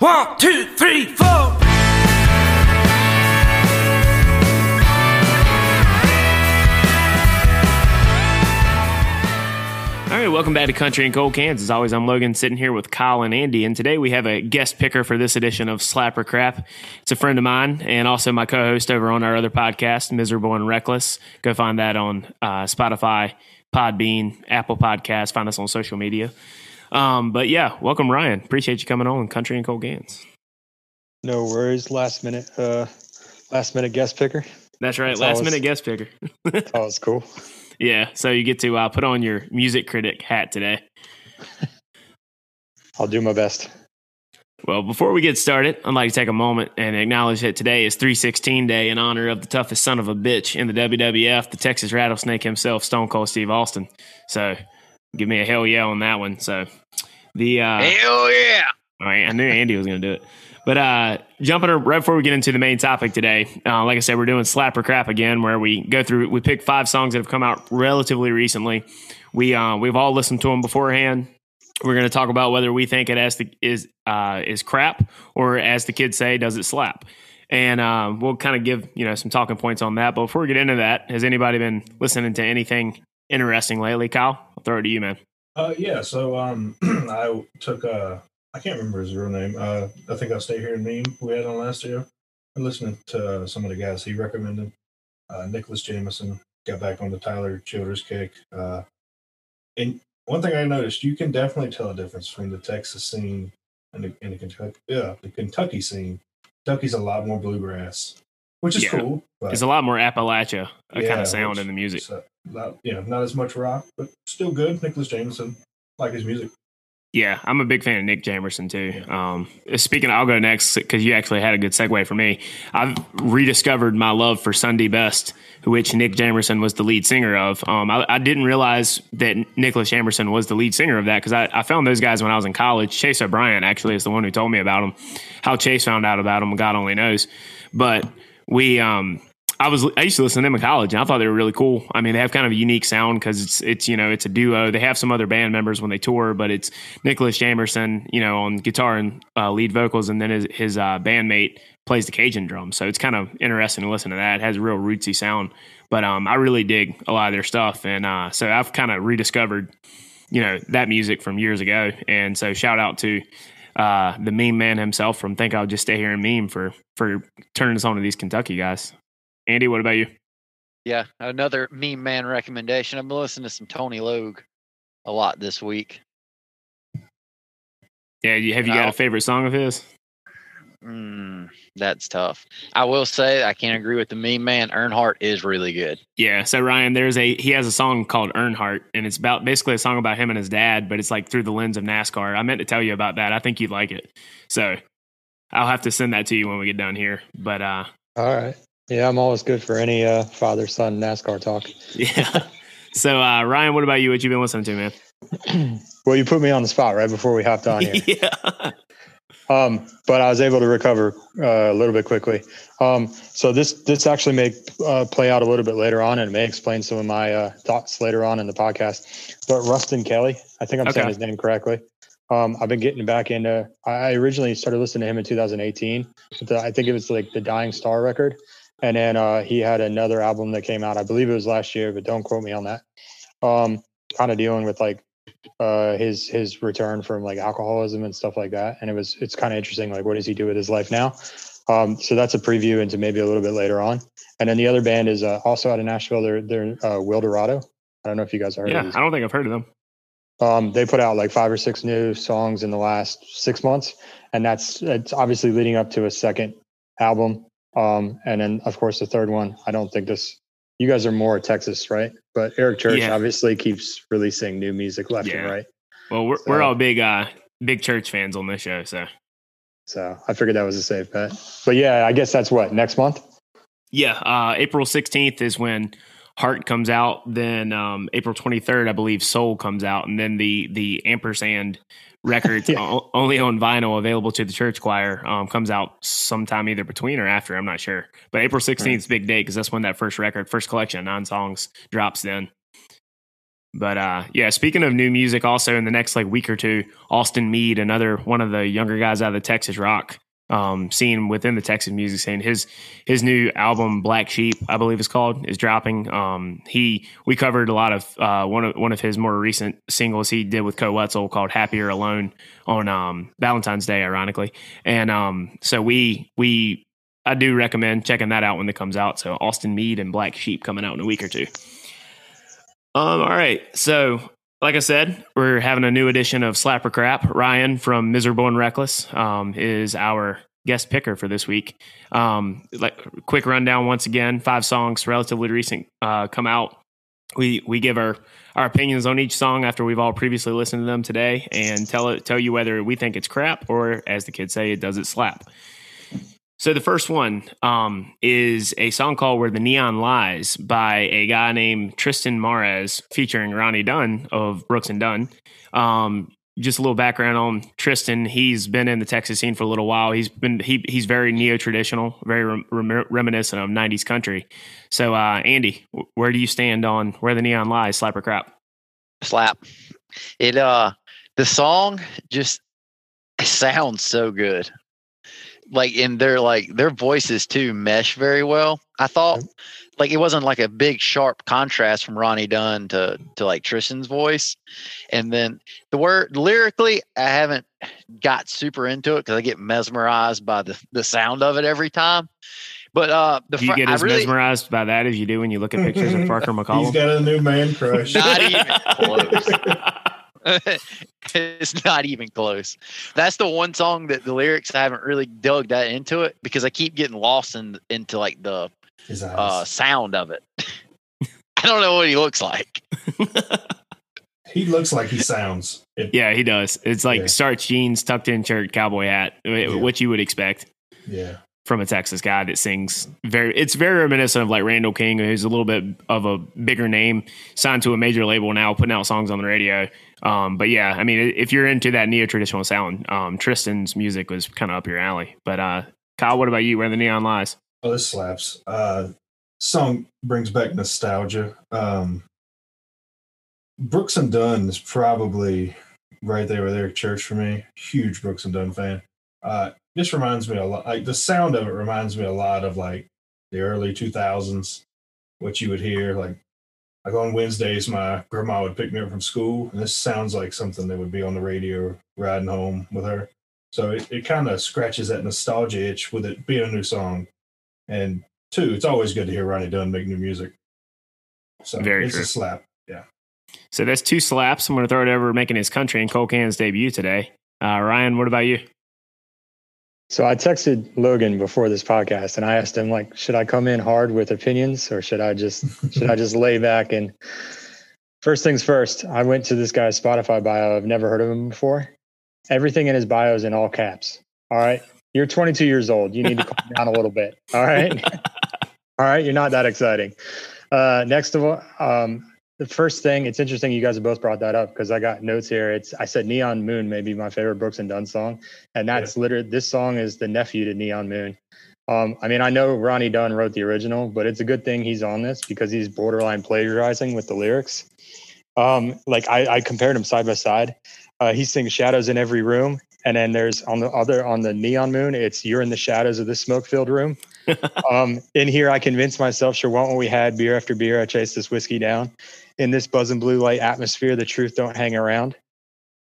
One, two, three, four. All right, welcome back to Country and Cold Cans. As always, I'm Logan sitting here with Kyle and Andy, and today we have a guest picker for this edition of Slap or Crap. It's a friend of mine and also my co-host over on our other podcast, Miserable and Reckless. Go find that on uh, Spotify, Podbean, Apple Podcasts. Find us on social media. Um, but yeah, welcome Ryan. Appreciate you coming on Country and Cold Cans. No worries. Last minute, uh, last minute guest picker. That's right, That's last always- minute guest picker. Oh, it's cool. yeah, so you get to uh, put on your music critic hat today. I'll do my best. Well, before we get started, I'd like to take a moment and acknowledge that today is 316 Day in honor of the toughest son of a bitch in the WWF, the Texas Rattlesnake himself, Stone Cold Steve Austin. So give me a hell yeah on that one. So the uh, Hell yeah! all right, I knew Andy was going to do it. But uh, jumping right before we get into the main topic today, uh, like I said, we're doing slap or crap again, where we go through. We pick five songs that have come out relatively recently. We uh, we've all listened to them beforehand. We're going to talk about whether we think it as the, is uh, is crap or, as the kids say, does it slap? And uh, we'll kind of give you know some talking points on that. But before we get into that, has anybody been listening to anything interesting lately? Kyle, I'll throw it to you, man. Uh, yeah, so um, I took uh, I can't remember his real name. Uh, I think I'll stay here and meme we had on last year. I'm listening to uh, some of the guys he recommended. Uh, Nicholas Jamerson got back on the Tyler Childers kick. Uh, and one thing I noticed, you can definitely tell a difference between the Texas scene and the, and the Kentucky, yeah, the Kentucky scene. Kentucky's a lot more bluegrass, which is Yeah. cool. But There's a lot more Appalachia uh, kind of sound which- in the music. so, not, yeah, not as much rock, but still good. Nicholas Jamerson, like his music. Yeah, I'm a big fan of Nick Jamerson too. Um, speaking, of, I'll go next because you actually had a good segue for me. I've rediscovered my love for Sundy Best, which Nick Jamerson was the lead singer of. Um, I, I didn't realize that Nicholas Jamerson was the lead singer of that because I, I found those guys when I was in college. Chase O'Brien actually is the one who told me about them. How Chase found out about them, God only knows. But we, um, I was I used to listen to them in college, and I thought they were really cool. I mean, they have kind of a unique sound because it's it's you know it's a duo. They have some other band members when they tour, but it's Nicholas Jamerson, you know, on guitar and uh, lead vocals, and then his his uh, bandmate plays the Cajun drum. So it's kind of interesting to listen to that. It has a real rootsy sound, but um, I really dig a lot of their stuff, and uh, so I've kind of rediscovered, you know, that music from years ago. And so shout out to uh, the meme man himself from Think I'll Just Stay Here and Meme for for turning us on to these Kentucky guys. Andy, what about you? Yeah, another meme man recommendation. I've been listening to some Tony Logue a lot this week. Yeah, you, have you got No. a favorite song of his? Mm, that's tough. I will say I can't agree with the meme man. Earnhardt is really good. Yeah. So Ryan, there's a he has a song called Earnhardt, and it's about basically a song about him and his dad, but it's like through the lens of NASCAR. I meant to tell you about that. I think you'd like it. So I'll have to send that to you when we get done here. But uh, All right. Yeah, I'm always good for any uh, father son NASCAR talk. yeah. So uh, Ryan, what about you? What you been listening to, man? well, you put me on the spot right before we hopped on here. yeah. Um, but I was able to recover uh, a little bit quickly. Um, so this this actually may uh, play out a little bit later on, and it may explain some of my uh, thoughts later on in the podcast. But Ruston Kelly, I think I'm saying his name correctly. Um, I've been getting back into. I originally started listening to him in 2018. with the- I think it was like the Dying Star record, and then uh, he had another album that came out. I believe it was last year, but don't quote me on that. Um, kind of dealing with like uh his his return from like alcoholism and stuff like that and it was it's kind of interesting like what does he do with his life now um so that's a preview into maybe a little bit later on and then the other band is uh, also out of nashville they're they're uh Wildorado. i don't know if you guys heard Yeah. I don't think I've heard of them. um they put out like five or six new songs in the last six months and that's it's obviously leading up to a second album um and then of course the third one i don't think this you guys are more texas right but eric church Yeah. obviously keeps releasing new music left and right Well, we're we're all big uh big church fans on this show, so So I figured that was a safe bet. But yeah, I guess that's what next month. Yeah, uh, April 16th is when Heart comes out. Then um, April 23rd, I believe Soul comes out, and then the the ampersand record Yeah. o- only on vinyl available to the church choir um, comes out sometime either between or after. I'm not sure, but April 16th is big date because that's when that first record, first collection of nine songs drops. Then But uh, yeah, speaking of new music, also in the next like week or two, Austin Meade, another one of the younger guys out of the Texas rock um, within the Texas music scene, his his new album Black Sheep, I believe it's called, is dropping. Um, he we covered a lot of uh, one of one of his more recent singles he did with Koe Wetzel called Happier Alone on um, Valentine's Day, ironically, and um, so we we I do recommend checking that out when it comes out. So Austin Meade and Black Sheep coming out in a week or two. Um, all right. So, like I said, we're having a new edition of Slap or Crap. Ryan from Miserable and Reckless um, is our guest picker for this week. Um, like quick rundown once again, five songs, relatively recent, uh, come out. We we give our our opinions on each song after we've all previously listened to them today, and tell it tell you whether we think it's crap or, as the kids say, it does it slap. So the first one um, is a song called "Where the Neon Lies" by a guy named Triston Marez, featuring Ronnie Dunn of Brooks and Dunn. Um, just a little background on Triston. He's been in the Texas scene for a little while. He's been he, he's very neo traditional, very rem- reminiscent of '90s country. So, uh, Andy, where do you stand on "Where the Neon Lies"? Slap or crap? Slap. It uh, the song just sounds so good like in their like their voices too mesh very well. I thought like it wasn't like a big sharp contrast from Ronnie Dunn to to like Triston's voice. And then the word lyrically, I haven't got super into it because I get mesmerized by the the sound of it every time. But uh, the do you get as really, mesmerized by that as you do when you look at pictures of Parker McCollum? He's got a new man crush. Not even close. it's not even close. That's the one song that the lyrics I haven't really dug that into it because I keep getting lost in into like the uh, sound of it. I don't know what he looks like. he looks like he sounds. It, yeah, he does. It's like yeah. starch jeans, tucked in shirt, cowboy hat, yeah. what you would expect. Yeah from a Texas guy that sings very. It's very reminiscent of like Randall King, who's a little bit of a bigger name, signed to a major label now, putting out songs on the radio. Um, but yeah, I mean, if you're into that neo traditional sound, um, Triston's music was kind of up your alley. But uh, Kyle, what about you? Where the neon lies? Oh, this slaps. Uh, song brings back nostalgia. Um, Brooks and Dunn is probably right there with Eric Church for me. Huge Brooks and Dunn fan. Uh, this reminds me a lot. Like the sound of it reminds me a lot of like the early 2000s. What you would hear like like on Wednesdays, my grandma would pick me up from school, and this sounds like something that would be on the radio riding home with her. So it, it kind of scratches that nostalgia itch with it being a new song. And two, it's always good to hear Ronnie Dunn make new music. So Very it's true. a slap. Yeah. So that's two slaps. I'm going to throw it over making his country and Cold Cannon's debut today. Uh, Ryan, what about you? So I texted Logan before this podcast and I asked him like, should I come in hard with opinions or should I just should I just lay back and first things first, I went to this guy's Spotify bio. I've never heard of him before. Everything in his bio is in all caps. All right. You're 22 years old. You need to calm down a little bit. All right. all right. You're not that exciting. Uh, next of all, um, the first thing, it's interesting you guys have both brought that up because I got notes here. It's I said Neon Moon may be my favorite Brooks and Dunn song, and that's yeah. literally this song is the nephew to Neon Moon. Um, I mean, I know Ronnie Dunn wrote the original, but it's a good thing he's on this because he's borderline plagiarizing with the lyrics. Um, like I, I compared him side by side. Uh, he sings "Shadows in Every Room," and then there's on the other on the Neon Moon, it's "You're in the Shadows of this Smoke Filled Room." um, in here, I convinced myself, sure, what we had beer after beer, I chased this whiskey down in this buzz and blue light atmosphere, the truth don't hang around.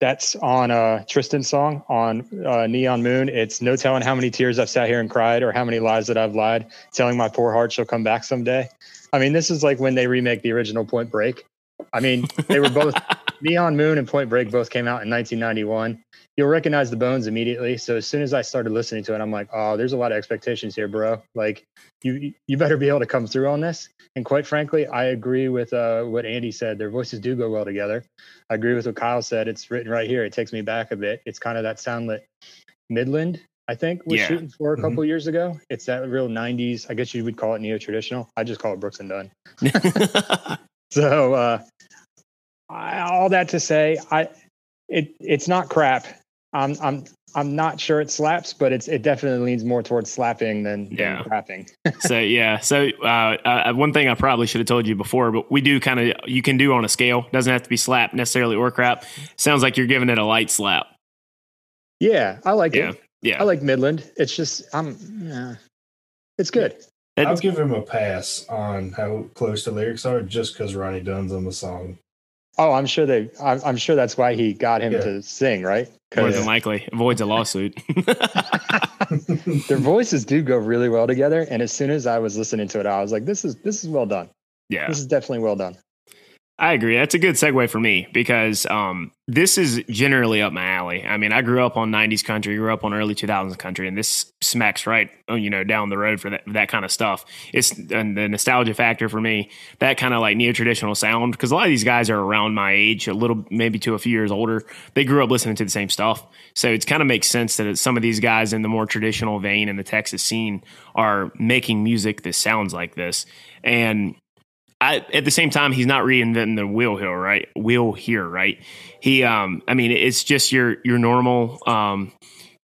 That's on a Triston song on uh, Neon Moon. It's no telling how many tears I've sat here and cried or how many lies that I've lied, telling my poor heart she'll come back someday. I mean, this is like when they remake the original Point Break. I mean, they were both Neon Moon and Point Break both came out in 1991 you'll recognize the bones immediately. So as soon as I started listening to it, I'm like, oh, there's a lot of expectations here, bro. Like you you better be able to come through on this. And quite frankly, I agree with uh, what Andy said. Their voices do go well together. I agree with what Kyle said. It's written right here. It takes me back a bit. It's kind of that soundlit Midland, I think, was yeah. shooting for a couple mm-hmm. years ago. It's that real 90s. I guess you would call it neo traditional. I just call it Brooks and Dunn. so uh, I, all that to say, I it it's not crap I'm I'm I'm not sure it slaps, but it's it definitely leans more towards slapping than, Yeah. than rapping. so yeah so uh, uh, one thing i probably should have told you before but we do kind of you can do on a scale doesn't have to be slap necessarily or crap sounds like you're giving it a light slap yeah, I like yeah it. yeah I like Midland. It's just I'm yeah, it's good. I'll give him a pass on how close the lyrics are, just because Ronnie Dunn's on the song. Oh, I'm sure they. I'm, I'm sure that's why he got him Yeah. to sing, right? more 'Cause than likely avoids a lawsuit their voices do go really well together. And as soon as I was listening to it, I was like, "This is this is well done. yeah This is definitely well done." I agree. That's a good segue for me because um, this is generally up my alley. I mean, I grew up on '90s country, grew up on early 2000s country, and this smacks right, uh, you know, down the road for that that kind of stuff. It's and the nostalgia factor for me. That kind of like neo traditional sound because a lot of these guys are around my age, a little maybe to a few years older. They grew up listening to the same stuff, so it kind of makes sense that some of these guys in the more traditional vein in the Texas scene are making music that sounds like this, and I, at the same time, he's not reinventing the wheel here, right? Wheel here, right? He, um, I mean, it's just your your normal um,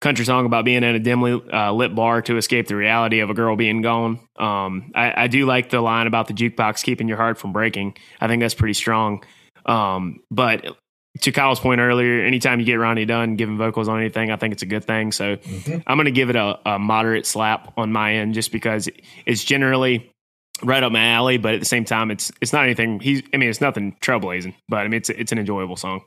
country song about being in a dimly uh, lit bar to escape the reality of a girl being gone. Um, I, I do like the line about the jukebox keeping your heart from breaking. I think that's pretty strong. Um, but to Kyle's point earlier, anytime you get Ronnie Dunn giving vocals on anything, I think it's a good thing. So Mhm. I'm going to give it a, a moderate slap on my end, just because it's generally right up my alley. But at the same time, it's it's not anything. He's I mean, it's nothing trailblazing, but I mean, it's it's an enjoyable song.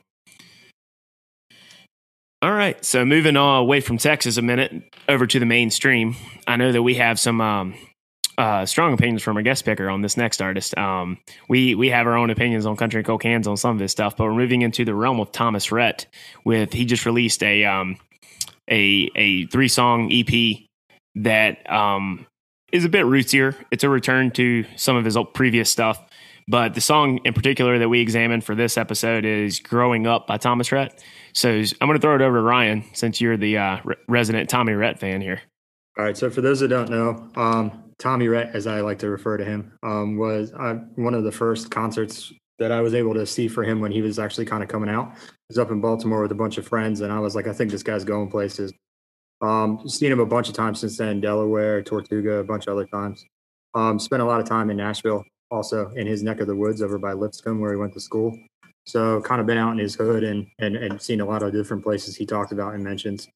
All right, so moving on away from Texas a minute over to the mainstream. I know that we have some um, uh, strong opinions from our guest picker on this next artist. Um, we we have our own opinions on country and Cold Cans on some of his stuff, but we're moving into the realm of Thomas Rhett. With he just released a um, a a three song EP that um, is a bit rootsier. It's a return to some of his previous stuff. But the song in particular that we examined for this episode is Growing Up by Thomas Rhett. So I'm going to throw it over to Ryan since you're the uh, re- resident Tommy Rhett fan here. All right. So for those that don't know, um, Tommy Rhett, as I like to refer to him, um, was uh, one of the first concerts that I was able to see for him when he was actually kind of coming out. I was up in Baltimore with a bunch of friends, and I was like, I think this guy's going places. Um, seen him a bunch of times since then, Delaware, Tortuga, a bunch of other times. Um, spent a lot of time in Nashville, also in his neck of the woods over by Lipscomb, where he went to school. So kind of been out in his hood and and and seen a lot of different places he talked about and mentions.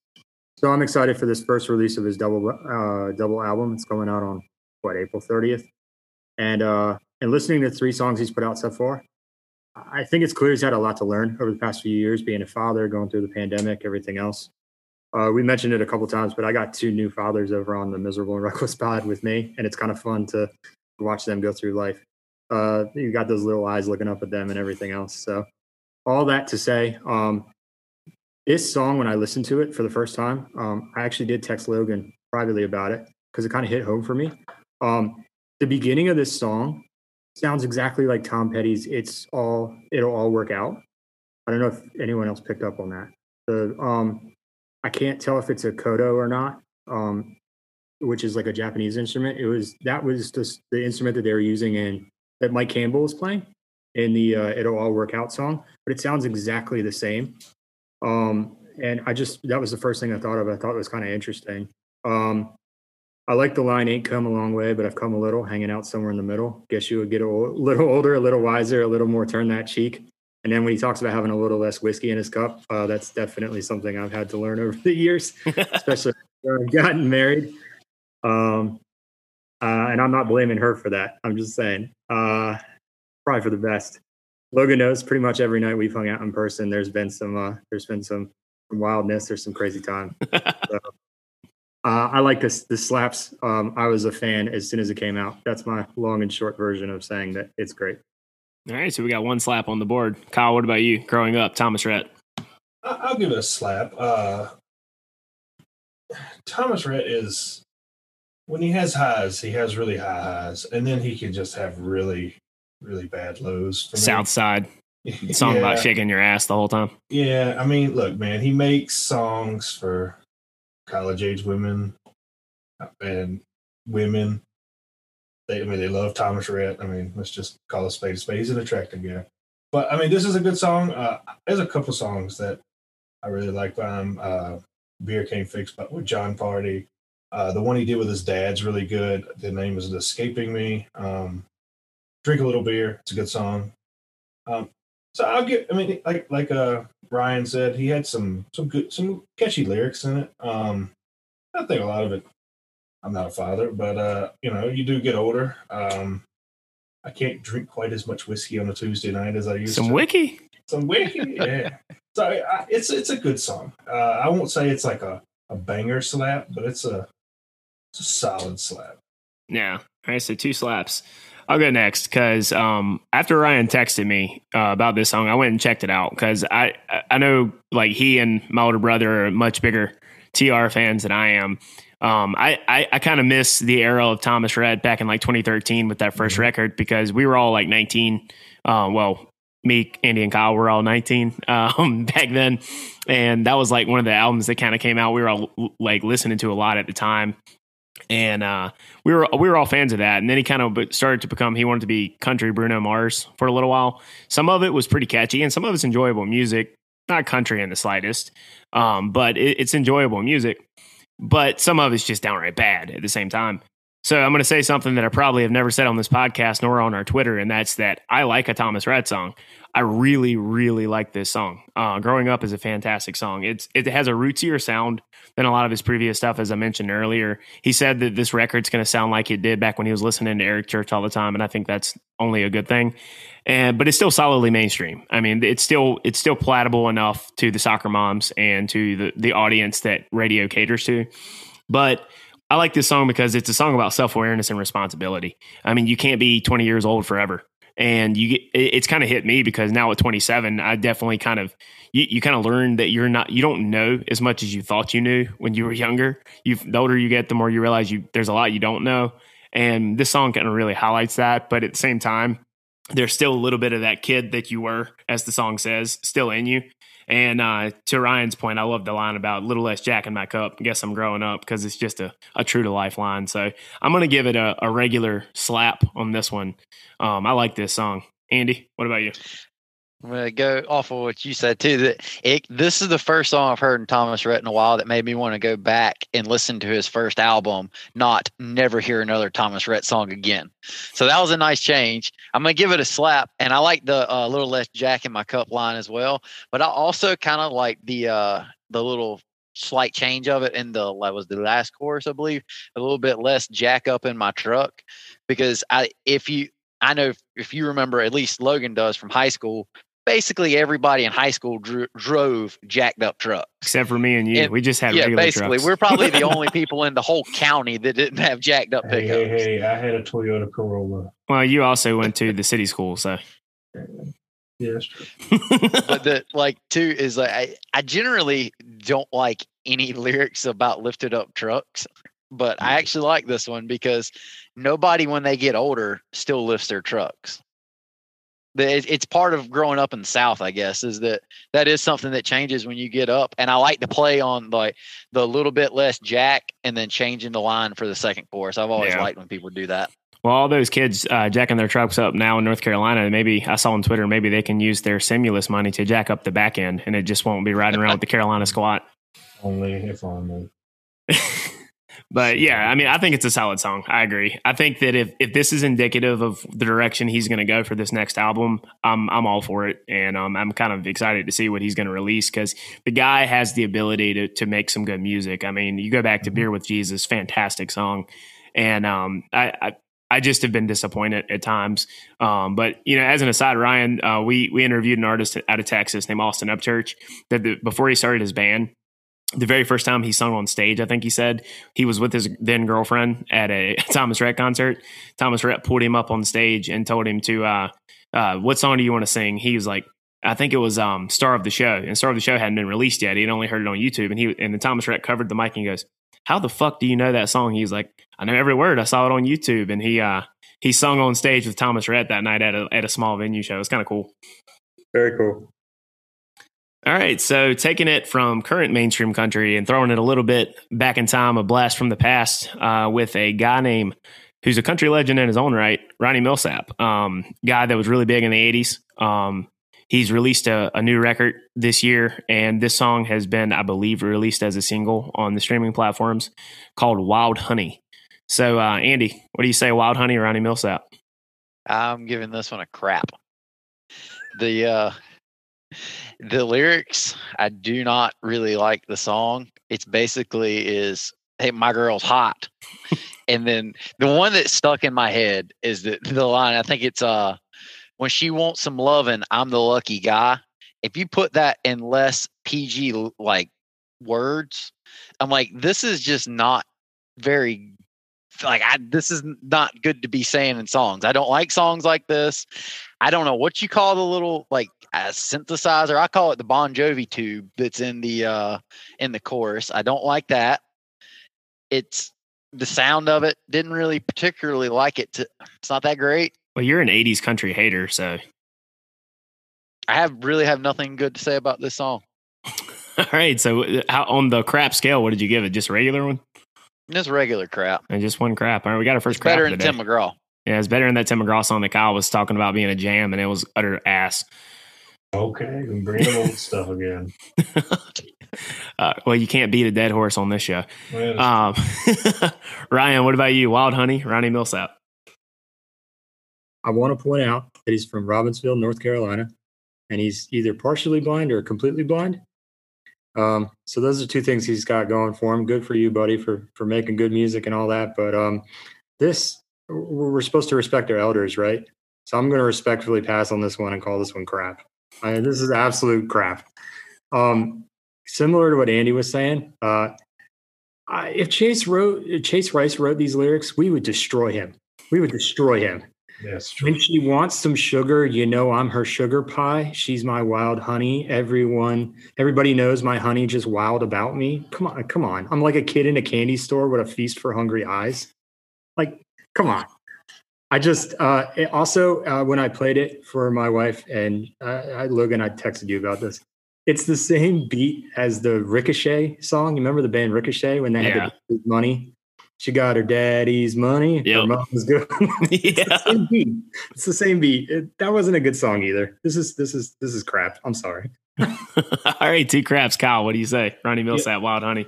So I'm excited for this first release of his double uh, double album. It's coming out on what April 30th, and uh, and listening to three songs he's put out so far, I think it's clear he's had a lot to learn over the past few years, being a father, going through the pandemic, everything else. Uh, we mentioned it a couple times, but I got two new fathers over on the Miserable and Reckless Pod with me, and it's kind of fun to watch them go through life. Uh, you got those little eyes looking up at them and everything else. So, all that to say, um, this song, when I listened to it for the first time, um, I actually did text Logan privately about it because it kind of hit home for me. Um, the beginning of this song sounds exactly like Tom Petty's "It's All It'll All Work Out." I don't know if anyone else picked up on that. The um, I can't tell if it's a koto or not, um, which is like a Japanese instrument. It was that was just the instrument that they were using in that Mike Campbell was playing in the uh, "It'll All Work Out" song, but it sounds exactly the same. Um, and I just that was the first thing I thought of. I thought it was kind of interesting. Um, I like the line "Ain't come a long way, but I've come a little." Hanging out somewhere in the middle. Guess you would get a little older, a little wiser, a little more turn that cheek. And then when he talks about having a little less whiskey in his cup, uh, that's definitely something I've had to learn over the years, especially when I've gotten married. Um, uh, and I'm not blaming her for that. I'm just saying, uh, probably for the best. Logan knows pretty much every night we've hung out in person. There's been some, uh, there's been some, wildness. There's some crazy time. so, uh, I like this. This slaps. Um, I was a fan as soon as it came out. That's my long and short version of saying that it's great. All right, so we got one slap on the board. Kyle, what about you? Growing up, Thomas Rhett. I'll give it a slap. Uh, Thomas Rhett is when he has highs, he has really high highs, and then he can just have really, really bad lows. For. South Side song about shaking your ass the whole time. Yeah, I mean, look, man, he makes songs for college age women and women. They, I mean, they love Thomas Rhett. I mean, let's just call a spade a spade. He's an attractive guy. But I mean, this is a good song. Uh, there's a couple songs that I really like by him. Uh, Beer Came Fixed but with Jon Pardi. Uh, the one he did with his dad's really good. The name is Escaping Me. Um, Drink a Little Beer. It's a good song. Um, so I'll get. I mean, like like uh, Ryan said, he had some some good some catchy lyrics in it. Um, I think a lot of it. I'm not a father, but uh, you know, you do get older. Um, I can't drink quite as much whiskey on a Tuesday night as I used Some to. Some wiki. Some whiskey, yeah. so I, it's it's a good song. Uh, I won't say it's like a, a banger slap, but it's a it's a solid slap. Yeah. All right. So two slaps. I'll go next because um, after Ryan texted me uh, about this song, I went and checked it out because I I know like he and my older brother are much bigger TR fans than I am. Um, I I, I kind of miss the era of Thomas Rhett back in like 2013 with that 1st record because we were all like 19. Uh, well, me, Andy, and Kyle were all 19 um, back then, and that was like one of the albums that kind of came out. We were all like listening to a lot at the time and uh, we were we were all fans of that. And then he kind of started to become he wanted to be country Bruno Mars for a little while. Some of it was pretty catchy, and some of it's enjoyable music. Not country in the slightest, um, but it, it's enjoyable music. But some of it's just downright bad at the same time. So I'm going to say something that I probably have never said on this podcast nor on our Twitter, and that's that I like a Thomas Rhett song. I really, really like this song. Uh, Growing Up is a fantastic song. It's it has a rootsier sound than a lot of his previous stuff, as I mentioned earlier. He said that this record's going to sound like it did back when he was listening to Eric Church all the time, and I think that's only a good thing. And but it's still solidly mainstream. I mean, it's still it's still palatable enough to the soccer moms and to the the audience that radio caters to. But I like this song because it's a song about self awareness and responsibility. I mean, you can't be 20 years old forever and you get it's kind of hit me because now at 27 i definitely kind of you, you kind of learn that you're not you don't know as much as you thought you knew when you were younger you the older you get the more you realize you there's a lot you don't know and this song kind of really highlights that but at the same time there's still a little bit of that kid that you were as the song says still in you and uh, to Ryan's point, I love the line about little less Jack in my cup. I guess I'm growing up because it's just a, a true to life line. So I'm going to give it a, a, regular slap on this one. Um, I like this song. Andy, what about you? I'm gonna go off of what you said too. That it, this is the first song I've heard in Thomas Rhett in a while that made me want to go back and listen to his first album, not never hear another Thomas Rhett song again. So that was a nice change. I'm gonna give it a slap, and I like the uh, little less Jack in my cup line as well. But I also kind of like the uh, the little slight change of it in the that was the last chorus, I believe, a little bit less Jack up in my truck because I if you I know if, if you remember, at least Logan does from high school, basically everybody in high school dro- drove jacked up trucks except for me and you. And, we just had yeah. Basically, trucks. we're probably the only people in the whole county that didn't have jacked up hey, pickups. Hey, hey, I had a Toyota Corolla. Well, you also went to the city school, so. Yeah, but the like too is like I, I generally don't like any lyrics about lifted up trucks, but I mm. actually like this one because nobody when they get older still lifts their trucks it's part of growing up in the south i guess is that that is something that changes when you get up. And i like to play on like the little bit less jack and then changing the line for the second chorus i've always yeah. liked when people do that. Well all those kids uh, jacking their trucks up now in north carolina maybe i saw on twitter maybe they can use their stimulus money to jack up the back end and it just won't be riding around with the carolina squat. Only if only but yeah, I mean, I think it's a solid song. I agree. I think that if if this is indicative of the direction he's going to go for this next album, I'm I'm all for it, and um, I'm kind of excited to see what he's going to release because the guy has the ability to to make some good music. I mean, you go back to mm-hmm. Beer with Jesus, fantastic song, and um, I, I I just have been disappointed at times. Um, but you know, as an aside, Ryan, uh, we we interviewed an artist out of Texas named Austin Upchurch that the, before he started his band, the very first time he sung on stage, I think he said he was with his then girlfriend at a Thomas Rhett concert. Thomas Rhett pulled him up on stage and told him to, uh, uh, "What song do you want to sing?" He was like, "I think it was um, Star of the Show," and Star of the Show hadn't been released yet. He'd only heard it on YouTube, and he and then Thomas Rhett covered the mic and he goes, "How the fuck do you know that song?" He's like, "I know every word. I saw it on YouTube." And he uh, he sung on stage with Thomas Rhett that night at a at a small venue show. It's kind of cool. Very cool. All right, so taking it from current mainstream country and throwing it a little bit back in time, a blast from the past uh, with a guy named who's a country legend in his own right, Ronnie Milsap, um, guy that was really big in the '80s. Um, He's released a, a new record this year, and this song has been, I believe, released as a single on the streaming platforms called Wild Honey. So, uh, Andy, what do you say, Wild Honey or Ronnie Milsap? I'm giving this one a crap. The uh the lyrics, I do not really like the song. It's basically is hey, my girl's hot. and then the one that stuck in my head is the the line, I think it's uh when she wants some loving, I'm the lucky guy. If you put that in less PG like words, I'm like, this is just not very like I this is not good to be saying in songs. I don't like songs like this. I don't know what you call the little like a synthesizer. I call it the Bon Jovi tube that's in the uh in the chorus. I don't like that. It's the sound of it didn't really particularly like it to, it's not that great. Well, you're an 80s country hater, so I have really have nothing good to say about this song. All right, so uh, how, on the crap scale, what did you give it? Just a regular one? Just regular crap. And just one crap. All right, we got our first It's crap better than. Tim McGraw. Yeah, it's better than that Tim McGraw song that Kyle was talking about being a jam, and it was utter ass. Okay, we bring the old stuff again. uh, well, you can't beat a dead horse on this show. Um, Ryan, what about you? Wild Honey, Ronnie Milsap. I want to point out that he's from Robbinsville, North Carolina, and he's either partially blind or completely blind. Um, so those are two things he's got going for him. Good for you, buddy, for for making good music and all that. But um, this we're supposed to respect our elders, right? So I'm going to respectfully pass on this one and call this one crap. I this is absolute crap. Um, similar to what Andy was saying, uh, I, if Chase wrote if Chase Rice wrote these lyrics, we would destroy him. We would destroy him. yes. When she wants some sugar, you know I'm her sugar pie. She's my wild honey. Everyone, everybody knows my honey just wild about me. Come on, come on. I'm like a kid in a candy store with a feast for hungry eyes. Like, come on. I just uh, it also uh, when I played it for my wife and uh, I, Logan, I texted you about this. It's the same beat as the Ricochet song. You remember the band Ricochet when they Yeah. had the money? She got her daddy's money. Her Yep. mom's good. yeah. same beat. It's the same beat. It, that wasn't a good song either. This is this is this is crap. I'm sorry. All right, two craps. Kyle, what do you say? Ronnie Milsap, Wild Honey.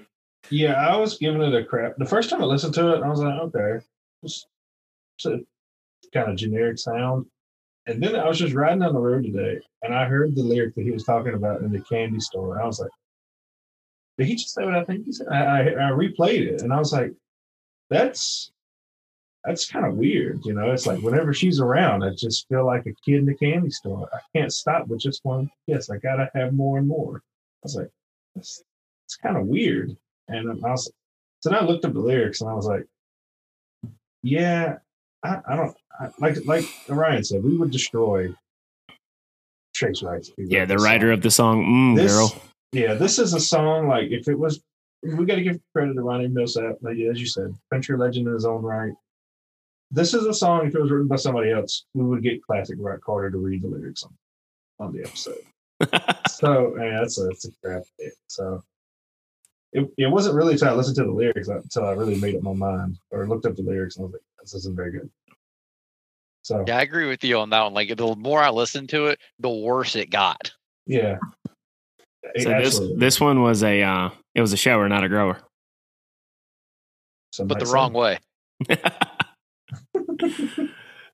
Yeah, I was giving it a crap. The first time I listened to it, I was like, okay, a kind of generic sound. And then I was just riding down the road today, and I heard the lyric that he was talking about in the candy store. I was like, did he just say what I think he said? I, I, I replayed it, and I was like, that's that's kind of weird, you know. It's like whenever she's around, I just feel like a kid in the candy store. I can't stop with just one. Yes, I gotta have more and more. I was like, that's it's kind of weird. And I was so then I looked up the lyrics and I was like, yeah, I, I don't I, like like Ryan said, we would destroy Rice. Yeah, the writer song. of the song, mm, This- Girl. Yeah, this is a song like if it was, we got to give credit to Ronnie Milsap, like as you said, country legend in his own right. This is a song. If it was written by somebody else, we would get classic Rock Carter to read the lyrics on, on the episode. so yeah, that's a that's a crap hit. So it, it wasn't really until I listened to the lyrics until I really made up my mind or looked up the lyrics and I was like, this isn't very good. So Yeah, I agree with you on that one. Like the more I listened to it, the worse it got. yeah. So this Absolutely. this one was a uh, it was a shower, not a grower. Some But the say. wrong way.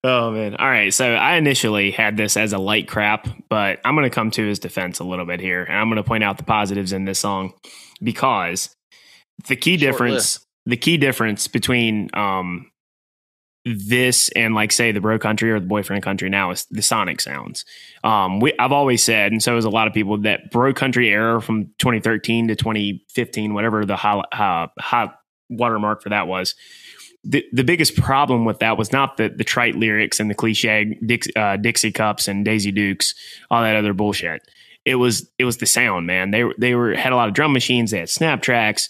oh man! All right, so I initially had this as a light crap, but I'm going to come to his defense a little bit here, and I'm going to point out the positives in this song because the key Short difference, the key difference between um this and like say the bro country or the boyfriend country now is the sonic sounds. Um, we, I've always said, and so has a lot of people, that bro country era from 2013 to 2015, whatever the high, high, high watermark for that was, the, the biggest problem with that was not the, the trite lyrics and the cliche Dix, uh, Dixie cups and Daisy Dukes, all that other bullshit. It was it was the sound, man. They they were had a lot of drum machines. They had snap tracks.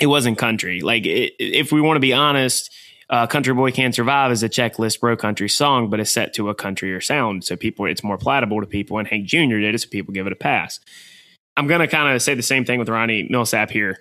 It wasn't country. Like it, if we want to be honest, uh, "Country Boy Can't Survive" is a checklist bro country song, but it's set to a countryer sound, so people it's more palatable to people. And Hank Jr. did it, so people give it a pass. I'm gonna kind of say the same thing with Ronnie Milsap here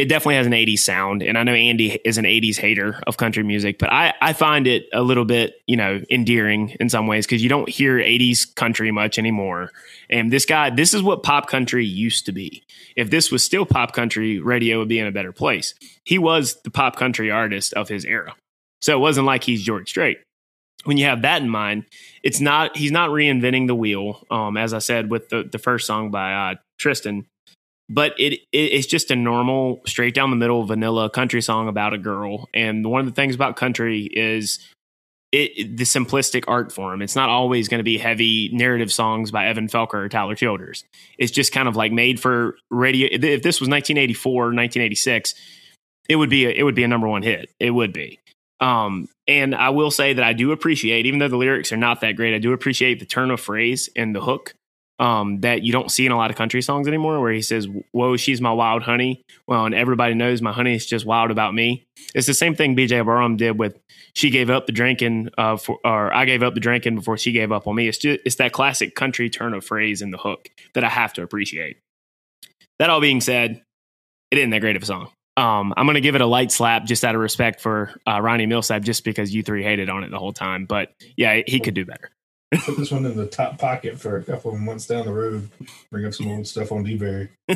it definitely has an 80s sound. And I know Andy is an 80s hater of country music, but I, I find it a little bit, you know, endearing in some ways because you don't hear 80s country much anymore. And this guy, this is what pop country used to be. If this was still pop country, radio would be in a better place. He was the pop country artist of his era. So it wasn't like he's George Strait. When you have that in mind, it's not he's not reinventing the wheel. Um, as I said with the, the first song by uh, Triston, but it, it, it's just a normal straight down the middle vanilla country song about a girl. And one of the things about country is it, the simplistic art form. It's not always going to be heavy narrative songs by evan felker or tyler childers. It's just kind of like made for radio if this was 1984 1986 it would be a, it would be a number one hit. It would be. Um, and i will say that i do appreciate even though the lyrics are not that great i do appreciate the turn of phrase and the hook um, that you don't see in a lot of country songs anymore, where he says, "Whoa, she's my wild honey." Well, and everybody knows my honey is just wild about me. It's the same thing BJ Barham did with "She gave up the drinking," uh, for, or "I gave up the drinking before she gave up on me." It's just it's that classic country turn of phrase in the hook that I have to appreciate. That all being said, it isn't that great of a song. Um, I'm going to give it a light slap just out of respect for uh, Ronnie Milsap, just because you three hated on it the whole time. But yeah, he could do better. Put this one in the top pocket for a couple of months down the road. Bring up some old stuff on DeBerry.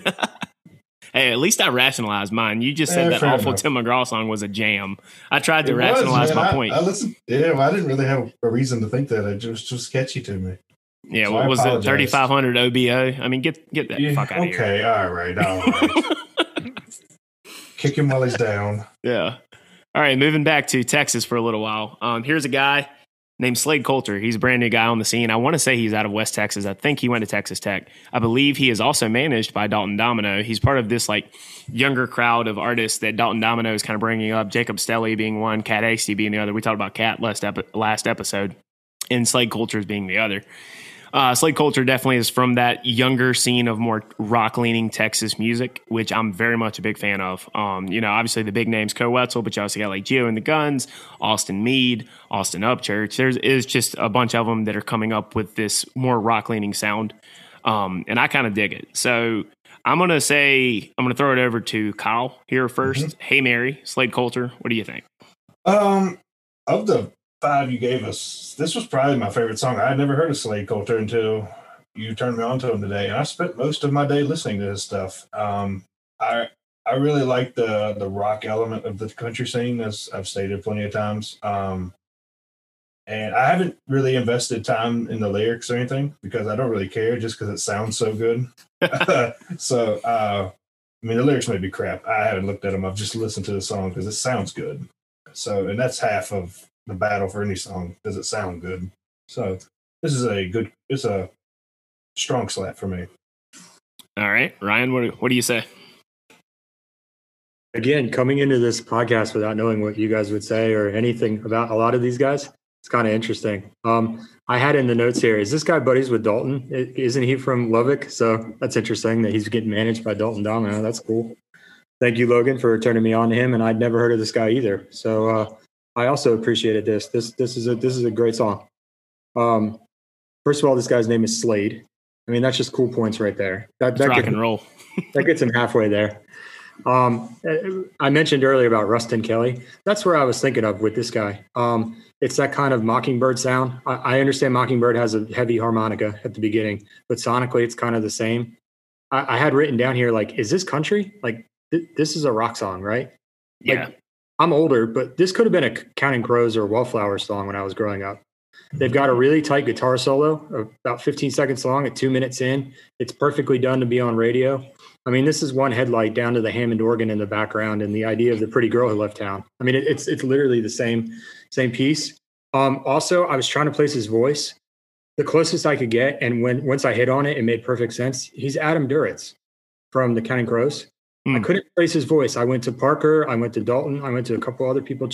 hey, at least I rationalized mine. You just said Eh, that awful enough. Tim McGraw song was a jam. I tried to It rationalize man. my I- point. I, listened. Yeah, well, I didn't really have a reason to think that. It was just sketchy to me. yeah, so what I was it? 3500 OBO? I mean, get get that Yeah, fuck out of here. okay, all right, all right. Kick him while he's down. Yeah. All right, moving back to Texas for a little while. Um, here's a guy named Slade Coulter. He's a brand new guy on the scene. I want to say he's out of West Texas. I think he went to Texas Tech. I believe he is also managed by Dalton Domino. He's part of this like younger crowd of artists that Dalton Domino is kind of bringing up. Jacob Stelly being one, Kat Hasty being the other. We talked about Kat last last episode, and Slade Coulter is being the other. Uh, Slade Coulter definitely is from that younger scene of more rock leaning Texas music, which I'm very much a big fan of. Um, you know, obviously the big names, Koe Wetzel, but you also got like Geo and the Guns, Austin Meade, Austin Upchurch. There's is just a bunch of them that are coming up with this more rock leaning sound. Um, and I kind of dig it. So I'm going to say, I'm going to throw it over to Kyle here 1st Hey, Mary, Slade Coulter. What do you think? Um, of the five you gave us, this was probably my favorite song. I had never heard of Slade Coulter until you turned me on to him today, and I spent most of my day listening to his stuff. Um, I I really like the the rock element of the country scene, as I've stated plenty of times. Um, and I haven't really invested time in the lyrics or anything because I don't really care, just because it sounds so good. so, uh, I mean, the lyrics may be crap. I haven't looked at them. I've just listened to the song because it sounds good. So, and that's half of the battle for any song. Does it sound good? So, this is a good. It's a strong slap for me. All right, Ryan, what, what do you say? Again, coming into this podcast without knowing what you guys would say or anything about a lot of these guys, it's kind of interesting. Um, I had in the notes here, is this guy buddies with Dalton? Isn't he from Lubbock? So that's interesting that he's getting managed by Dalton Domino. That's cool. Thank you, Logan, for turning me on to him. And I'd never heard of this guy either. So uh, I also appreciated this. This this is a this is a great song. Um, first of all, this guy's name is Slade. I mean, that's just cool points right there. That, that rock gets- and roll. that gets him halfway there. Um, I mentioned earlier about Ruston Kelly. That's where I was thinking of with this guy. Um, it's that kind of Mockingbird sound. I, I understand Mockingbird has a heavy harmonica at the beginning, but sonically it's kind of the same. I, I had written down here like, is this country? Like, th- this is a rock song, right? Like, Yeah. I'm older, but this could have been a Counting Crows or Wallflower song when I was growing up. They've got a really tight guitar solo, about 15 seconds long, at two minutes in. It's perfectly done to be on radio. I mean, this is one headlight down to the Hammond organ in the background, and the idea of the pretty girl who left town. I mean, it, it's it's literally the same same piece. Um, also, I was trying to place his voice. The closest I could get, and when once I hit on it, it made perfect sense. He's Adam Duritz from the Counting Crows. I Hmm. couldn't place his voice. I went to Parker. I went to Dalton. I went to a couple other people.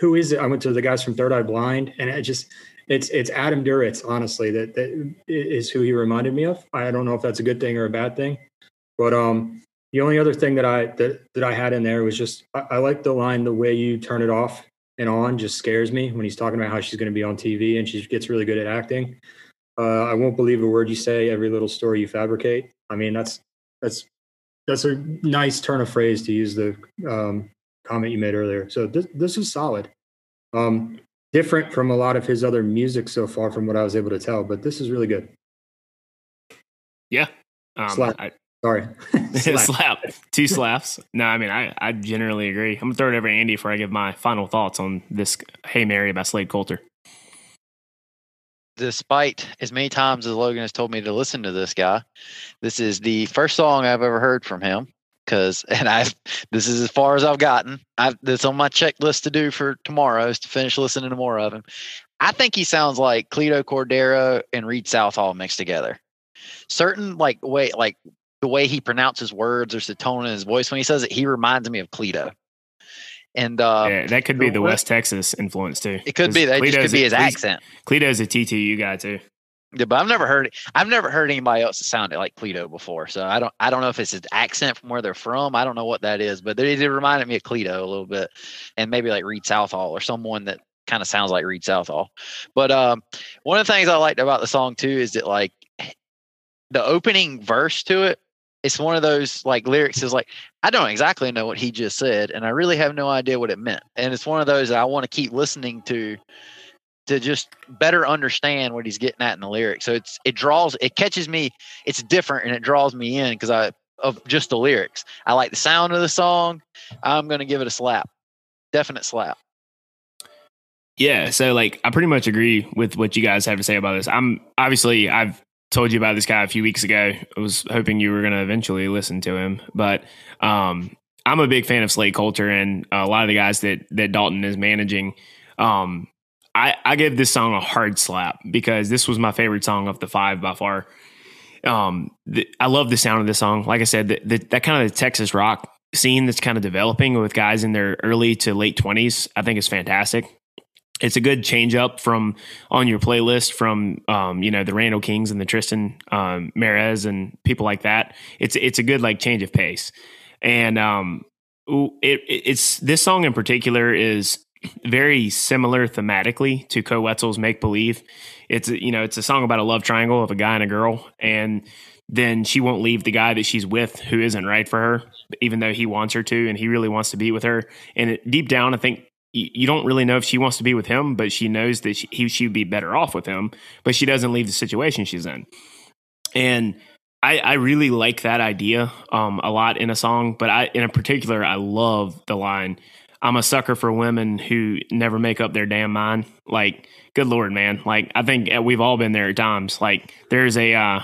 Who is it? I went to the guys from Third Eye Blind, and it just it's it's Adam Duritz. Honestly, that that is who he reminded me of. I don't know if that's a good thing or a bad thing, but um, the only other thing that I that that I had in there was just I, I like the line the way you turn it off and on just scares me when he's talking about how she's going to be on TV and she gets really good at acting. Uh, I won't believe a word you say. Every little story you fabricate. I mean, that's that's that's a nice turn of phrase to use the um, comment you made earlier. So this this is solid. Um, different from a lot of his other music so far, from what I was able to tell. But this is really good. Yeah. Um, Slap. I, Sorry, slap. Slap. Two slaps. No, I mean I, I generally agree. I'm gonna throw it over to Andy before I give my final thoughts on this Hey Mary by Slade Coulter. Despite as many times as Logan has told me to listen to this guy, this is the first song I've ever heard from him. Cause and I've this is as far as I've gotten. I've that's on my checklist to do for tomorrow is to finish listening to more of him. I think he sounds like Cleto Cordero and Read Southall mixed together. Certain like way like the way he pronounces words or the tone in his voice when he says it, he reminds me of Cleto. And uh, yeah, that could be the West Texas influence too. it could be that just could be his Cle- accent. Cleto's a TTU guy too. Yeah, but I've never heard I've never heard anybody else that sounded like Cleto before. So I don't I don't know if it's his accent from where they're from. I don't know what that is, but they, they reminded me of Cleto a little bit, and maybe like Read Southall or someone that kind of sounds like Read Southall. But um, one of the things I liked about the song too is that like the opening verse to it. It's one of those like lyrics is like I don't exactly know what he just said, and I really have no idea what it meant. And it's one of those that I want to keep listening to to just better understand what he's getting at in the lyrics. So it's it draws it catches me. It's different and it draws me in because I of just the lyrics. I like the sound of the song. I'm gonna give it a slap. Definite slap. Yeah, so like I pretty much agree with what you guys have to say about this. I'm obviously I've told you about this guy a few weeks ago. I was hoping you were going to eventually listen to him, but um, I'm a big fan of Slade Coulter and a lot of the guys that that Dalton is managing. Um, I I give this song a hard slap because this was my favorite song of the five by far. Um, the, I love the sound of this song. Like I said, the, the, that kind of the Texas rock scene that's kind of developing with guys in their early to late twenties, I think is fantastic it's a good change up from on your playlist from um, you know the Randall Kings and the Triston um, Marez and people like that. It's it's a good like change of pace, and um, it, it's this song in particular is very similar thematically to Koe Wetzel's Make Believe. It's you know it's a song about a love triangle of a guy and a girl, and then she won't leave the guy that she's with who isn't right for her, even though he wants her to and he really wants to be with her. And it, deep down, I think you don't really know if she wants to be with him, but she knows that she, he, she'd be better off with him, but she doesn't leave the situation she's in. And I, I really like that idea um, a lot in a song, but I, in a particular, I love the line, I'm a sucker for women who never make up their damn mind. Like, good Lord, man. Like, I think uh, we've all been there at times. Like, there's a, uh,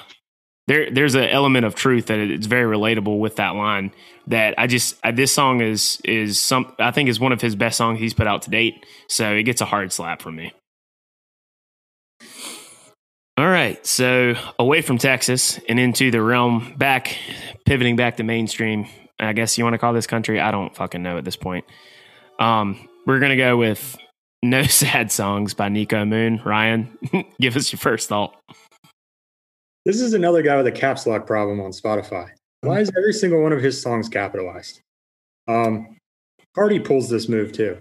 there, there's an element of truth that it's very relatable with that line that I just I, this song is is some I think is one of his best songs he's put out to date. So it gets a hard slap from me. All right, so away from Texas and into the realm back, pivoting back to mainstream. I guess you want to call this country. I don't fucking know at this point. Um, we're gonna go with "No Sad Songs" by Niko Moon. Ryan, give us your first thought. This is another guy with a caps lock problem on Spotify. Why is every single one of his songs capitalized? Um, Hardy pulls this move too.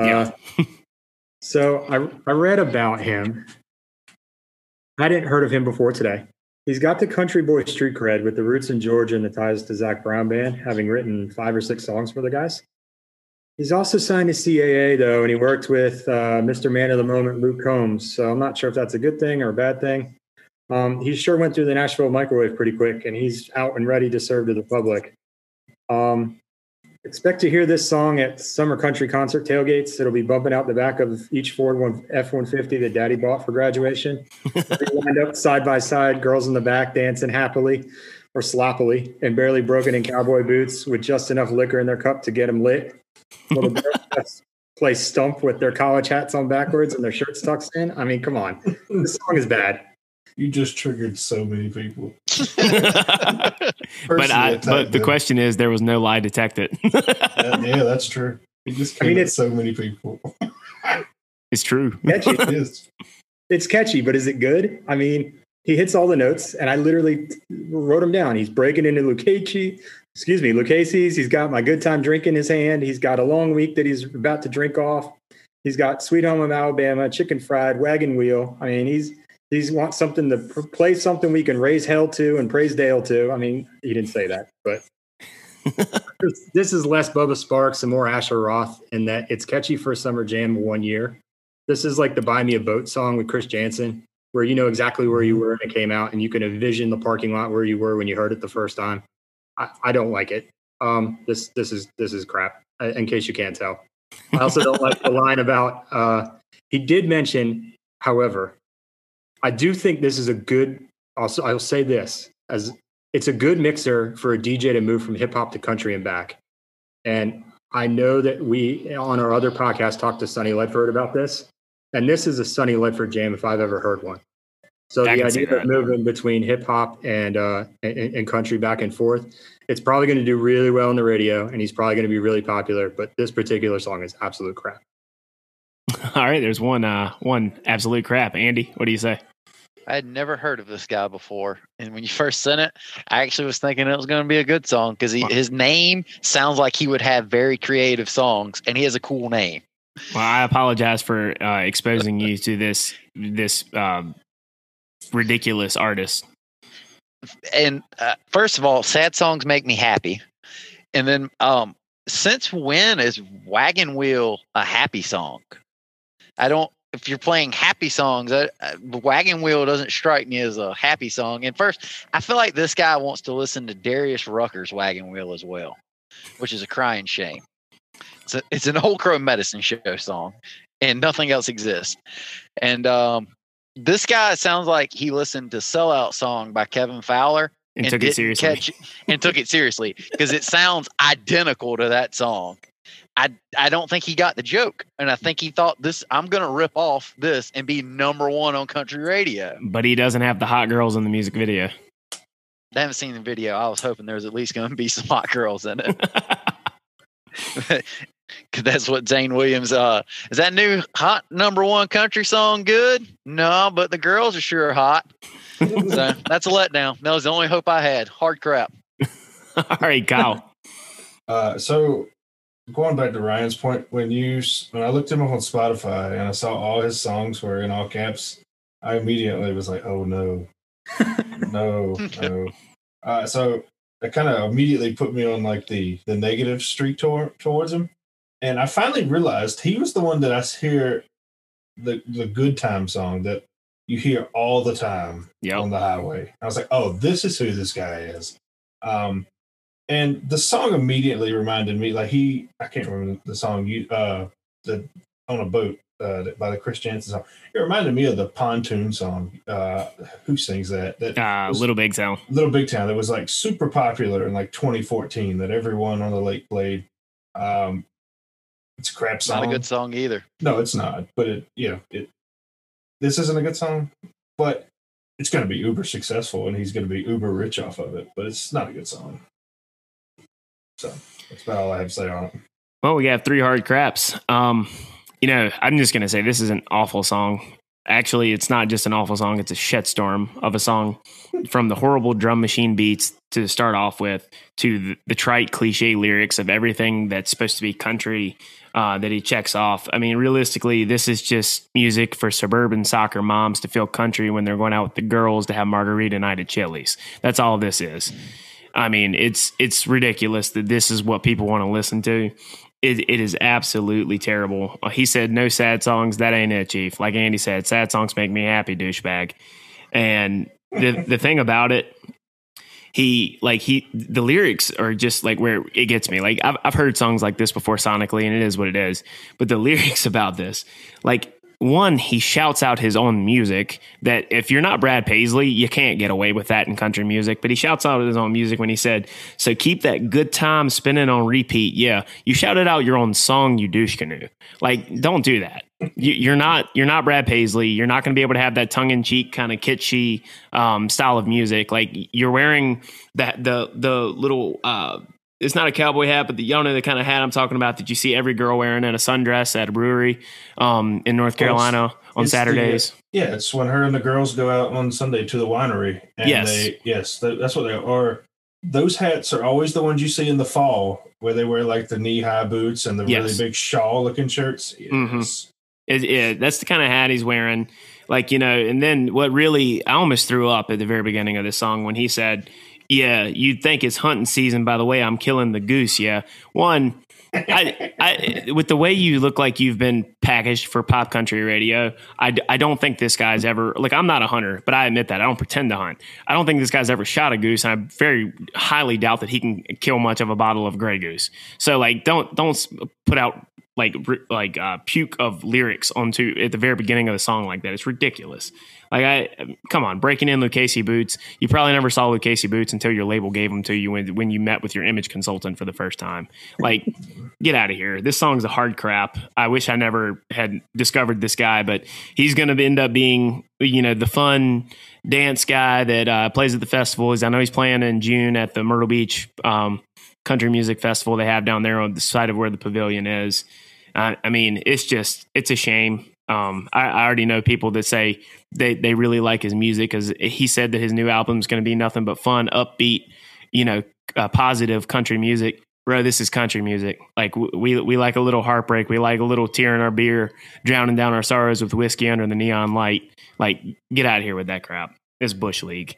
Uh, Yeah. so I, I read about him. I didn't heard of him before today. He's got the country boy street cred with the roots in Georgia and the ties to Zac Brown band, having written five or six songs for the guys. He's also signed to CAA though, and he worked with uh, Mr. Man of the Moment, Luke Combs. So I'm not sure if that's a good thing or a bad thing. Um, he sure went through the Nashville microwave pretty quick, and he's out and ready to serve to the public. Um, expect to hear this song at summer country concert tailgates. It'll be bumping out the back of each Ford one F one fifty that Daddy bought for graduation. They lined up side by side, girls in the back dancing happily or sloppily, and barely broken in cowboy boots with just enough liquor in their cup to get them lit. Little girls play stump with their college hats on backwards and their shirts tucked in. I mean, come on, this song is bad. You just triggered so many people. but I but the them. question is there was no lie detected. Yeah, yeah, that's true. He just I mean, at it's- so many people. it's true. Catchy. it is. it's catchy, but is it good? I mean, he hits all the notes, and I literally wrote him down. He's breaking into Lucchese, excuse me, Lucchese's. He's got my good time drink in his hand. He's got a long week that he's about to drink off. He's got Sweet Home of Alabama, Chicken Fried, Wagon Wheel. I mean, he's he's wants something to pr- play something we can raise hell to and praise Dale to. I mean, he didn't say that, but this, is less Bubba Sparxxx and more Asher Roth in that it's catchy for a summer jam one year. This is like the Buy Me a Boat song with Chris Janson, where you know exactly where you were when it came out and you can envision the parking lot where you were when you heard it the first time. I, I don't like it. Um, this this is this is crap. uh, In case you can't tell, I also don't like the line about. Uh, he did mention, however, I do think this is a good. Also, I'll say this as it's a good mixer for a DJ to move from hip hop to country and back. And I know that we on our other podcast talked to Sunny Ledfurd about this, and this is a Sunny Ledfurd jam if I've ever heard one. So I the idea of moving between hip hop and, uh, and and country back and forth, it's probably going to do really well on the radio, and he's probably going to be really popular. But this particular song is absolute crap. All right, there's one uh one absolute crap. Andy, what do you say? I had never heard of this guy before, and when you first sent it, I actually was thinking it was going to be a good song because his name sounds like he would have very creative songs, and he has a cool name. Well, I apologize for uh, exposing you to this this um, ridiculous artist. and uh, first of all, sad songs make me happy. And then, um, since when is Wagon Wheel a happy song? I don't. If you're playing happy songs, uh, uh, Wagon Wheel doesn't strike me as a happy song. And first, I feel like this guy wants to listen to Darius Rucker's Wagon Wheel as well, which is a crying shame. It's, a, it's an old crow medicine show song, and nothing else exists. And um, this guy sounds like he listened to "Sellout Song" by Kevin Fowler And, took it seriously. catch- and took it seriously because it sounds identical to that song. I I don't think he got the joke, and I think he thought this. I'm gonna rip off this and be number one on country radio. but he doesn't have the hot girls in the music video. I haven't seen the video. I was hoping there was at least gonna be some hot girls in it. 'Cause that's what Zane Williams. Uh, is that new hot number one country song good? No, but the girls are sure hot. so that's a letdown. That was the only hope I had. Hard crap. All right, Kyle. Uh, so going back to Ryan's point, when you when I looked him up on Spotify and I saw all his songs were in all caps, I immediately was like, "Oh no, no, no!" Uh, so that kind of immediately put me on like the the negative streak tor- towards him, and I finally realized he was the one that I hear the the good time song that you hear all the time Yep. on the highway. I was like, "Oh, this is who this guy is." Um, and the song immediately reminded me, like he, I can't remember the song you, uh, the on a boat uh, by the Chris Janson song. It reminded me of the pontoon song. Uh, who sings that? That Uh, Little Big Town. Little Big Town. That was like super popular in like 2014. That everyone on the lake played. Um, it's a crap Not a good song either. No, it's not. But it, you know, it. This isn't a good song, but it's going to be uber successful, and he's going to be uber rich off of it. But it's not a good song. So that's about all I have to say on it. Well, we have three hard craps. Um, you know, I'm just gonna say this is an awful song. Actually, it's not just an awful song; it's a shitstorm of a song. From the horrible drum machine beats to start off with, to the, the trite cliche lyrics of everything that's supposed to be country uh, that he checks off. I mean, realistically, this is just music for suburban soccer moms to feel country when they're going out with the girls to have margarita night at Chili's. That's all this is. I mean, it's it's ridiculous that this is what people want to listen to. It, it is absolutely terrible. Uh, He said, "No sad songs. That ain't it, Chief." Like Andy said, sad songs make me happy, douchebag. And the the thing about it, he like he the lyrics are just like where it gets me. Like I've I've heard songs like this before sonically, and it is what it is. But the lyrics about this, like one, he shouts out his own music that if you're not Brad Paisley, you can't get away with that in country music. But he shouts out his own music when he said, So keep that good time spinning on repeat. Yeah. You shouted out your own song, you douche canoe. Like, don't do that. You, you're not you're not Brad Paisley. You're not going to be able to have that tongue in cheek kind of kitschy um, style of music. Like you're wearing that the the little uh, it's not a cowboy hat, but the y'all know the kind of hat I'm talking about that you see every girl wearing in a sundress at a brewery um, in North it's- Carolina on it's the, uh, Saturdays. Yeah, it's when her and the girls go out on Sunday to the winery. And Yes. They, yes, th- that's what they are. Those hats are always the ones you see in the fall where they wear like the knee high boots and the Yes. really big shawl looking shirts. Mhm. Yes. It, it, that's the kind of hat he's wearing. Like, you know, and then what really, I almost threw up at the very beginning of this song when he said, Yeah, you'd think it's hunting season by the way I'm killing the goose. Yeah. One, I, I, with the way you look like you've been packaged for pop country radio, I, I don't think this guy's ever like I'm not a hunter, but I admit that I don't pretend to hunt. I don't think this guy's ever shot a goose. And I very highly doubt that he can kill much of a bottle of Grey Goose. So like, don't don't put out like like uh, puke of lyrics onto at the very beginning of the song like that. It's ridiculous. Like I come on, breaking in Lucchese boots. You probably never saw Lucchese boots until your label gave them to you when when you met with your image consultant for the first time. Like, get out of here. This song's a hard crap. I wish I never had discovered this guy, but he's going to end up being you know the fun dance guy that uh, plays at the festivals. I know he's playing in June at the Myrtle Beach um, Country Music Festival they have down there on the side of where the pavilion is. Uh, I mean, it's just it's a shame. Um, I, I, already know people that say they they really like his music because he said that his new album is going to be nothing but fun, upbeat, you know, uh, positive country music. Bro, this is country music. Like we we like a little heartbreak. We like a little tear in our beer, drowning down our sorrows with whiskey under the neon light. Like, get out of here with that crap. It's bush league.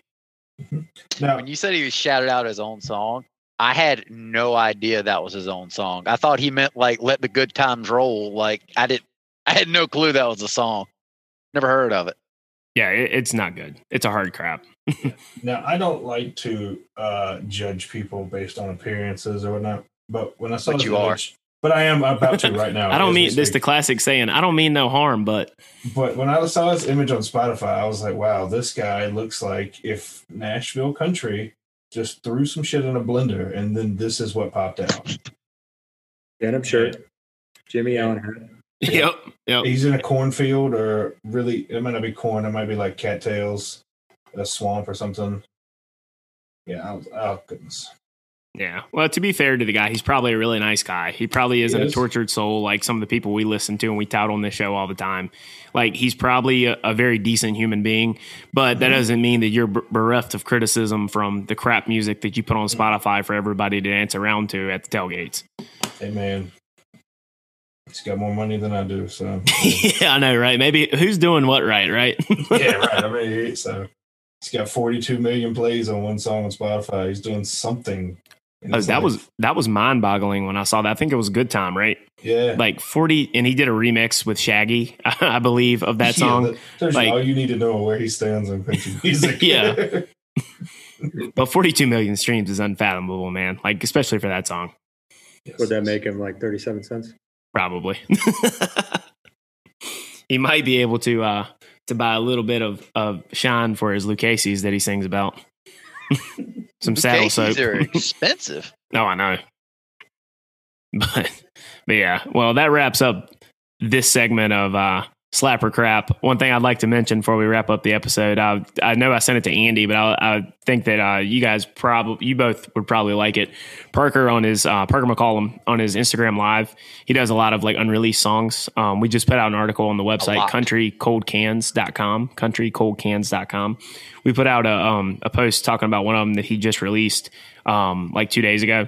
Now, when you said he was shouted out his own song, I had no idea that was his own song. I thought he meant like "Let the Good Times Roll." Like I didn't—I had no clue that was a song. Never heard of it. Yeah, it, it's not good. It's a hard crap. now, I don't like to uh, judge people based on appearances or whatnot, but when I saw but you image, are. But I am about to right now. I don't mean this. The classic saying, "I don't mean no harm," but but when I saw this image on Spotify, I was like, "Wow, this guy looks like if Nashville country just threw some shit in a blender, and then this is what popped out." Denim shirt, Jimmy Allen hat. Yep. Yep. He's in a cornfield or really it might not be corn, it might be like cattails, a swamp or something. Yeah, was, oh goodness. Yeah. Well, to be fair to the guy, he's probably a really nice guy. He probably isn't he is. a tortured soul like some of the people we listen to and we tout on this show all the time. Like, he's probably a, a very decent human being, but that mm-hmm. doesn't mean that you're bereft of criticism from the crap music that you put on Spotify for everybody to dance around to at the tailgates. Hey, man. He's got more money than I do, so yeah, I know, right? Maybe who's doing what right, right? yeah, right. I mean, so he's got 42 million plays on one song on Spotify. He's doing something. Oh, that life. was that was mind boggling when I saw that. I think it was Good Time, right? Yeah, like 40, and he did a remix with Shaggy, I believe, of that song. Yeah, like, all you need to know where he stands on country music. yeah. but 42 million streams is unfathomable, man. Like, especially for that song. Yes, Would that make him like 37 cents? Probably. he might be able to uh, to buy a little bit of, of shine for his Lucchese's that he sings about. Some saddle soap. are expensive. oh, I know. But, but yeah, well, that wraps up this segment of uh, Slap or Crap. One thing I'd like to mention before we wrap up the episode, I, I know I sent it to Andy, but I, I think that uh, you guys probably, you both would probably like it. Parker on his uh, Parker McCollum on his Instagram live, he does a lot of like unreleased songs. Um, we just put out an article on the website countrycoldcans.com, countrycoldcans.com. We put out a um, a post talking about one of them that he just released um, like two days ago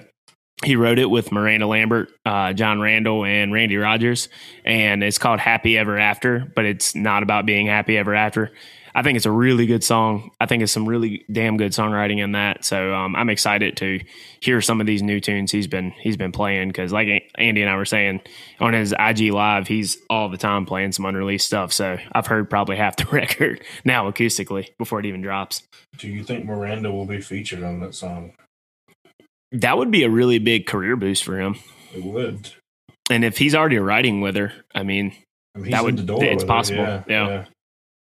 he wrote it with Miranda Lambert, uh, Jon Randall, and Randy Rogers, and it's called "Happy Ever After," but it's not about being happy ever after. I think it's a really good song. I think it's some really damn good songwriting in that. So um, I'm excited to hear some of these new tunes he's been he's been playing because, like Andy and I were saying on his IG live, he's all the time playing some unreleased stuff. So I've heard probably half the record now acoustically before it even drops. Do you think Miranda will be featured on that song? That would be a really big career boost for him. It would. And if he's already writing with her, I mean, I mean that would it's possible. Yeah, yeah. yeah.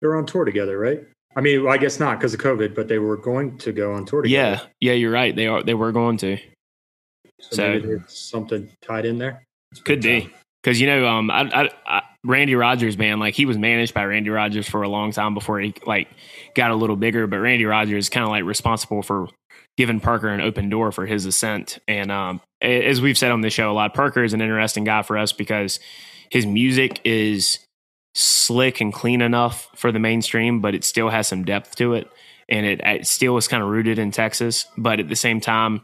They're on tour together, right? I mean, well, I guess not because of COVID, but they were going to go on tour together. Yeah, yeah, you're right. They are. They were going to. So, so something tied in there. Could be because you know, um, I, I, I, Randy Rogers, man, like he was managed by Randy Rogers for a long time before he like got a little bigger. But Randy Rogers is kind of like responsible for given Parker an open door for his ascent. And um, as we've said on the show a lot, Parker is an interesting guy for us because his music is slick and clean enough for the mainstream, but it still has some depth to it. And it, it still is kind of rooted in Texas, but at the same time,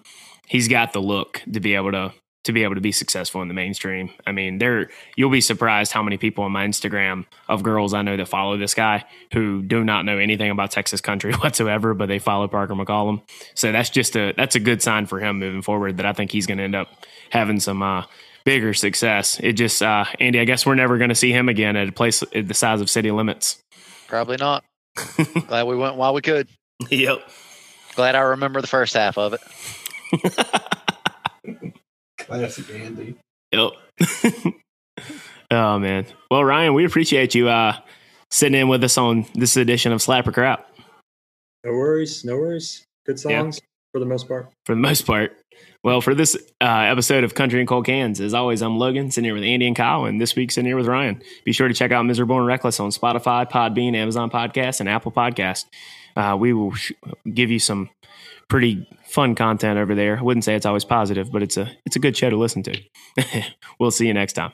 he's got the look to be able to to be able to be successful in the mainstream. I mean, there you'll be surprised how many people on my Instagram of girls I know that follow this guy who do not know anything about Texas country whatsoever, but they follow Parker McCollum. So that's just a that's a good sign for him moving forward that I think he's going to end up having some uh, bigger success. It just uh, Andy, I guess we're never going to see him again at a place at the size of city limits. Probably not. Glad we went while we could. yep. Glad I remember the first half of it. Classic Andy. Yep. oh man. Well, Ryan, we appreciate you uh sitting in with us on this edition of Slap or Crap No worries, no worries. Good Yeah. songs for the most part. for the most part. Well, for this uh, episode of Country and Cold Cans, as always, I'm Logan, sitting here with Andy and Kyle, and this week sitting here with Ryan. Be sure to check out Miserable and Reckless on Spotify, Podbean, Amazon Podcast, and Apple Podcast. Uh, we will sh- give you some pretty fun content over there. I wouldn't say it's always positive, but it's a it's a good show to listen to. we'll see you next time.